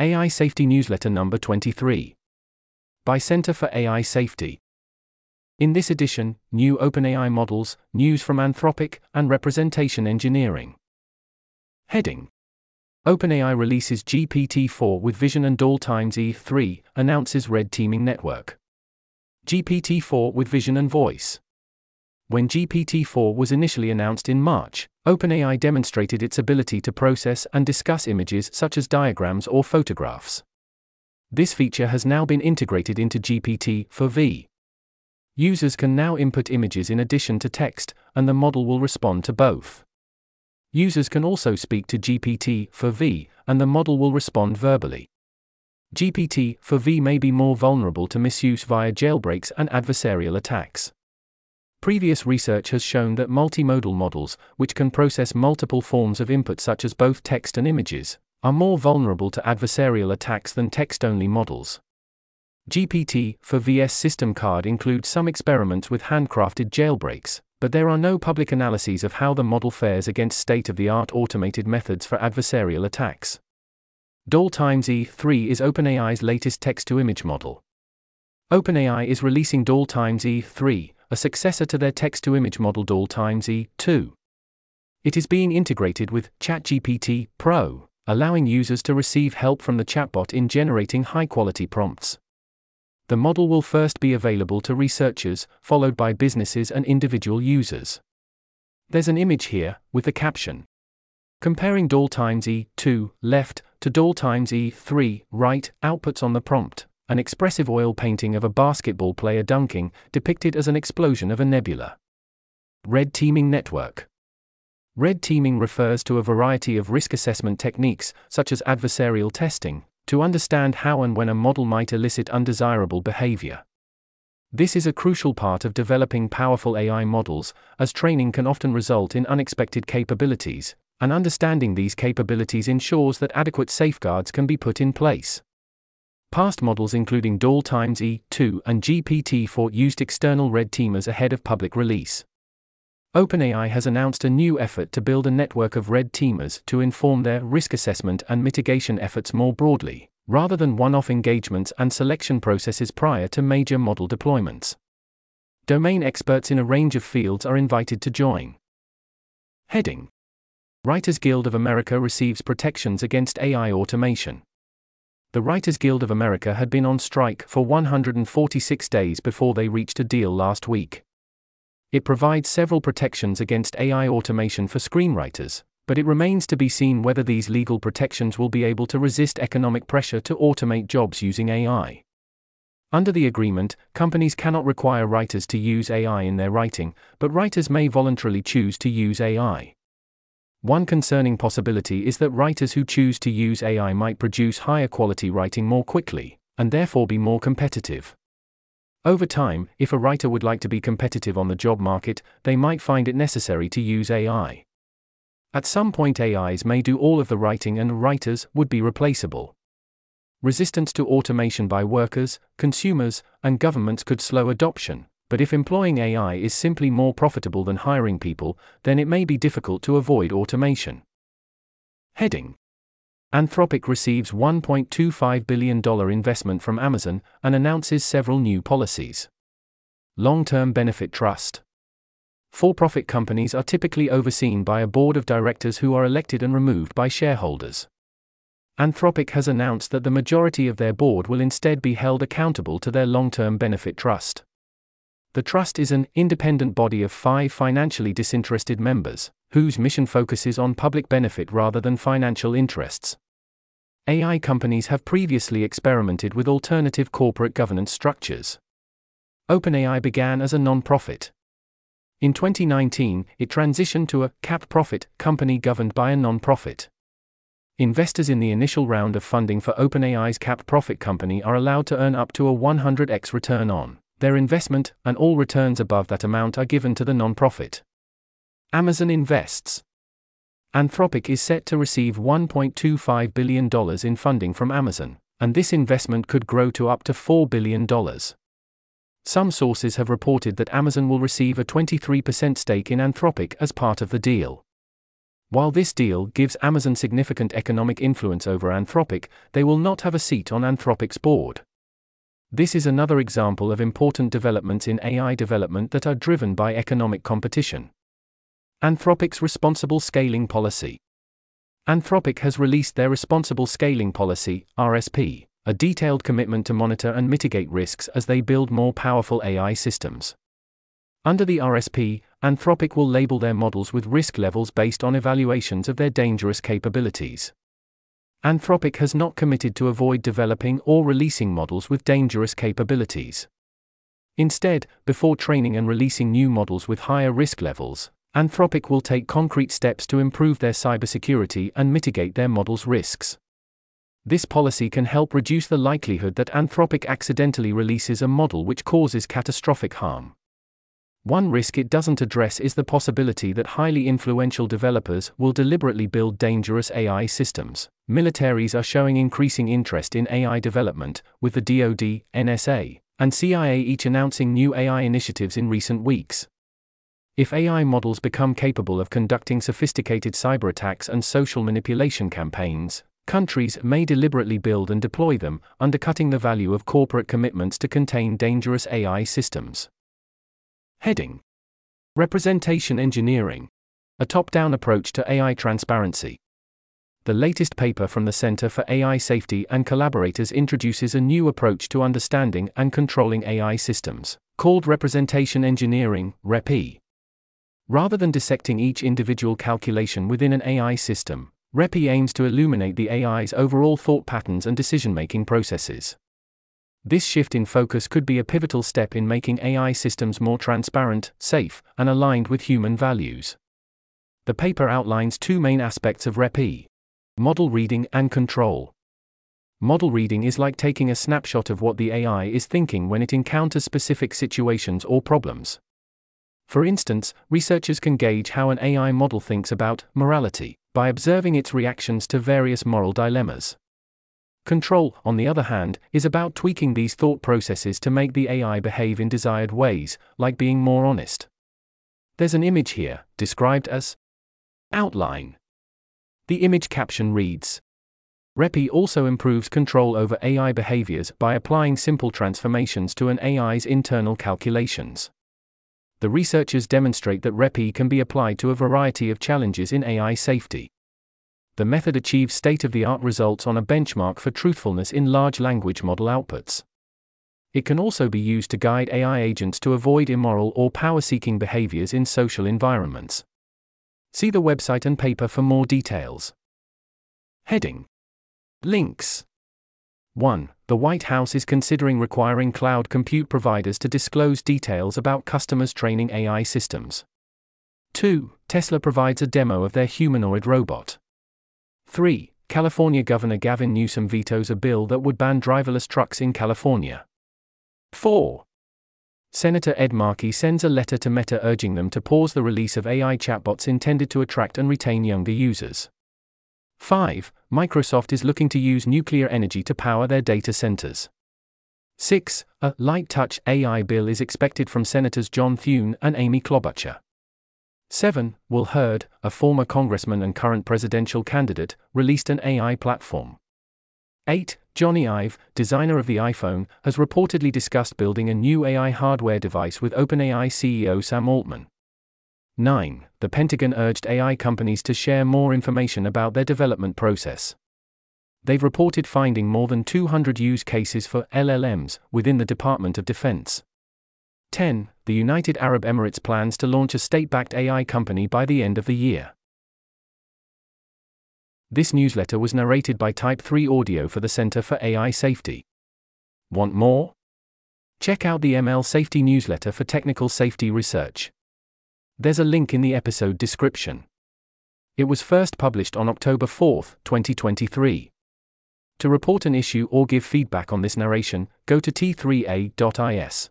AI Safety Newsletter number 23. By Center for AI Safety. In this edition, new OpenAI models, news from Anthropic, and representation engineering. Heading OpenAI releases GPT 4 with Vision and DALL times E3, announces Red Teaming Network. GPT 4 with Vision and Voice. When GPT 4 was initially announced in March, OpenAI demonstrated its ability to process and discuss images such as diagrams or photographs. This feature has now been integrated into GPT 4v. Users can now input images in addition to text, and the model will respond to both. Users can also speak to GPT 4v, and the model will respond verbally. GPT 4v may be more vulnerable to misuse via jailbreaks and adversarial attacks. Previous research has shown that multimodal models, which can process multiple forms of input such as both text and images, are more vulnerable to adversarial attacks than text only models. GPT 4v's system card includes some experiments with handcrafted jailbreaks, but there are no public analyses of how the model fares against state of the art automated methods for adversarial attacks. DALL times E3 is OpenAI's latest text to image model. OpenAI is releasing DALL times E3, a successor to their text to image model DALL times E2. It is being integrated with ChatGPT Pro, allowing users to receive help from the chatbot in generating high quality prompts. The model will first be available to researchers, followed by businesses and individual users. There's an image here, with the caption Comparing DALL times E2, left, to DALL times E3, right, outputs on the prompt an expressive oil painting of a basketball player dunking, depicted as an explosion of a nebula. Red Teaming Network Red teaming refers to a variety of risk assessment techniques, such as adversarial testing, to understand how and when a model might elicit undesirable behavior. This is a crucial part of developing powerful AI models, as training can often result in unexpected capabilities, and understanding these capabilities ensures that adequate safeguards can be put in place. Past models including DALL times E2 and GPT-4 used external red teamers ahead of public release. OpenAI has announced a new effort to build a network of red teamers to inform their risk assessment and mitigation efforts more broadly, rather than one off engagements and selection processes prior to major model deployments. Domain experts in a range of fields are invited to join. Heading Writers Guild of America receives protections against AI automation the Writers Guild of America had been on strike for 146 days before they reached a deal last week. It provides several protections against AI automation for screenwriters, but it remains to be seen whether these legal protections will be able to resist economic pressure to automate jobs using AI. Under the agreement, companies cannot require writers to use AI in their writing, but writers may voluntarily choose to use AI. One concerning possibility is that writers who choose to use AI might produce higher quality writing more quickly, and therefore be more competitive. Over time, if a writer would like to be competitive on the job market, they might find it necessary to use AI. At some point, AIs may do all of the writing and writers would be replaceable. Resistance to automation by workers, consumers, and governments could slow adoption, but if employing AI is simply more profitable than hiring people, then it may be difficult to avoid automation. Heading Anthropic receives $1.25 billion investment from Amazon and announces several new policies. Long term benefit trust. For profit companies are typically overseen by a board of directors who are elected and removed by shareholders. Anthropic has announced that the majority of their board will instead be held accountable to their long term benefit trust. The Trust is an independent body of five financially disinterested members, whose mission focuses on public benefit rather than financial interests. AI companies have previously experimented with alternative corporate governance structures. OpenAI began as a non-profit. In 2019, it transitioned to a cap profit company governed by a non-profit. Investors in the initial round of funding for OpenAI's cap profit company are allowed to earn up to a 100x return on their investment, and all returns above that amount are given to the nonprofit. Amazon invests. Anthropic is set to receive $1.25 billion in funding from Amazon, and this investment could grow to up to $4 billion. Some sources have reported that Amazon will receive a 23% stake in Anthropic as part of the deal. While this deal gives Amazon significant economic influence over Anthropic, they will not have a seat on Anthropic's board. This is another example of important developments in AI development that are driven by economic competition. Anthropic's Responsible Scaling Policy Anthropic has released their Responsible Scaling Policy, RSP, a detailed commitment to monitor and mitigate risks as they build more powerful AI systems. Under the RSP, Anthropic will label their models with risk levels based on evaluations of their dangerous capabilities. Anthropic has not committed to avoid developing or releasing models with dangerous capabilities. Instead, before training and releasing new models with higher risk levels, Anthropic will take concrete steps to improve their cybersecurity and mitigate their models' risks. This policy can help reduce the likelihood that Anthropic accidentally releases a model which causes catastrophic harm. One risk it doesn't address is the possibility that highly influential developers will deliberately build dangerous AI systems. Militaries are showing increasing interest in AI development, with the DoD, NSA, and CIA each announcing new AI initiatives in recent weeks. If AI models become capable of conducting sophisticated cyber attacks and social manipulation campaigns, countries may deliberately build and deploy them, undercutting the value of corporate commitments to contain dangerous AI systems. Heading Representation Engineering A top down approach to AI transparency. The latest paper from the Center for AI Safety and collaborators introduces a new approach to understanding and controlling AI systems, called Representation Engineering, REPE. Rather than dissecting each individual calculation within an AI system, REPE aims to illuminate the AI's overall thought patterns and decision making processes. This shift in focus could be a pivotal step in making AI systems more transparent, safe, and aligned with human values. The paper outlines two main aspects of REPE model reading and control. Model reading is like taking a snapshot of what the AI is thinking when it encounters specific situations or problems. For instance, researchers can gauge how an AI model thinks about morality by observing its reactions to various moral dilemmas. Control, on the other hand, is about tweaking these thought processes to make the AI behave in desired ways, like being more honest. There's an image here, described as outline. The image caption reads REPE also improves control over AI behaviors by applying simple transformations to an AI's internal calculations. The researchers demonstrate that REPE can be applied to a variety of challenges in AI safety the method achieves state of the art results on a benchmark for truthfulness in large language model outputs. It can also be used to guide AI agents to avoid immoral or power seeking behaviors in social environments. See the website and paper for more details. Heading Links 1. The White House is considering requiring cloud compute providers to disclose details about customers' training AI systems. 2. Tesla provides a demo of their humanoid robot. 3. California Governor Gavin Newsom vetoes a bill that would ban driverless trucks in California. 4. Senator Ed Markey sends a letter to Meta urging them to pause the release of AI chatbots intended to attract and retain younger users. 5. Microsoft is looking to use nuclear energy to power their data centers. 6. A light touch AI bill is expected from Senators John Thune and Amy Klobuchar. 7. Will Hurd, a former congressman and current presidential candidate, released an AI platform. 8. Jony Ive, designer of the iPhone, has reportedly discussed building a new AI hardware device with OpenAI CEO Sam Altman. 9. The Pentagon urged AI companies to share more information about their development process. They've reported finding more than 200 use cases for LLMs within the Department of Defense. 10. The United Arab Emirates plans to launch a state backed AI company by the end of the year. This newsletter was narrated by Type 3 Audio for the Center for AI Safety. Want more? Check out the ML Safety newsletter for technical safety research. There's a link in the episode description. It was first published on October 4, 2023. To report an issue or give feedback on this narration, go to t3a.is.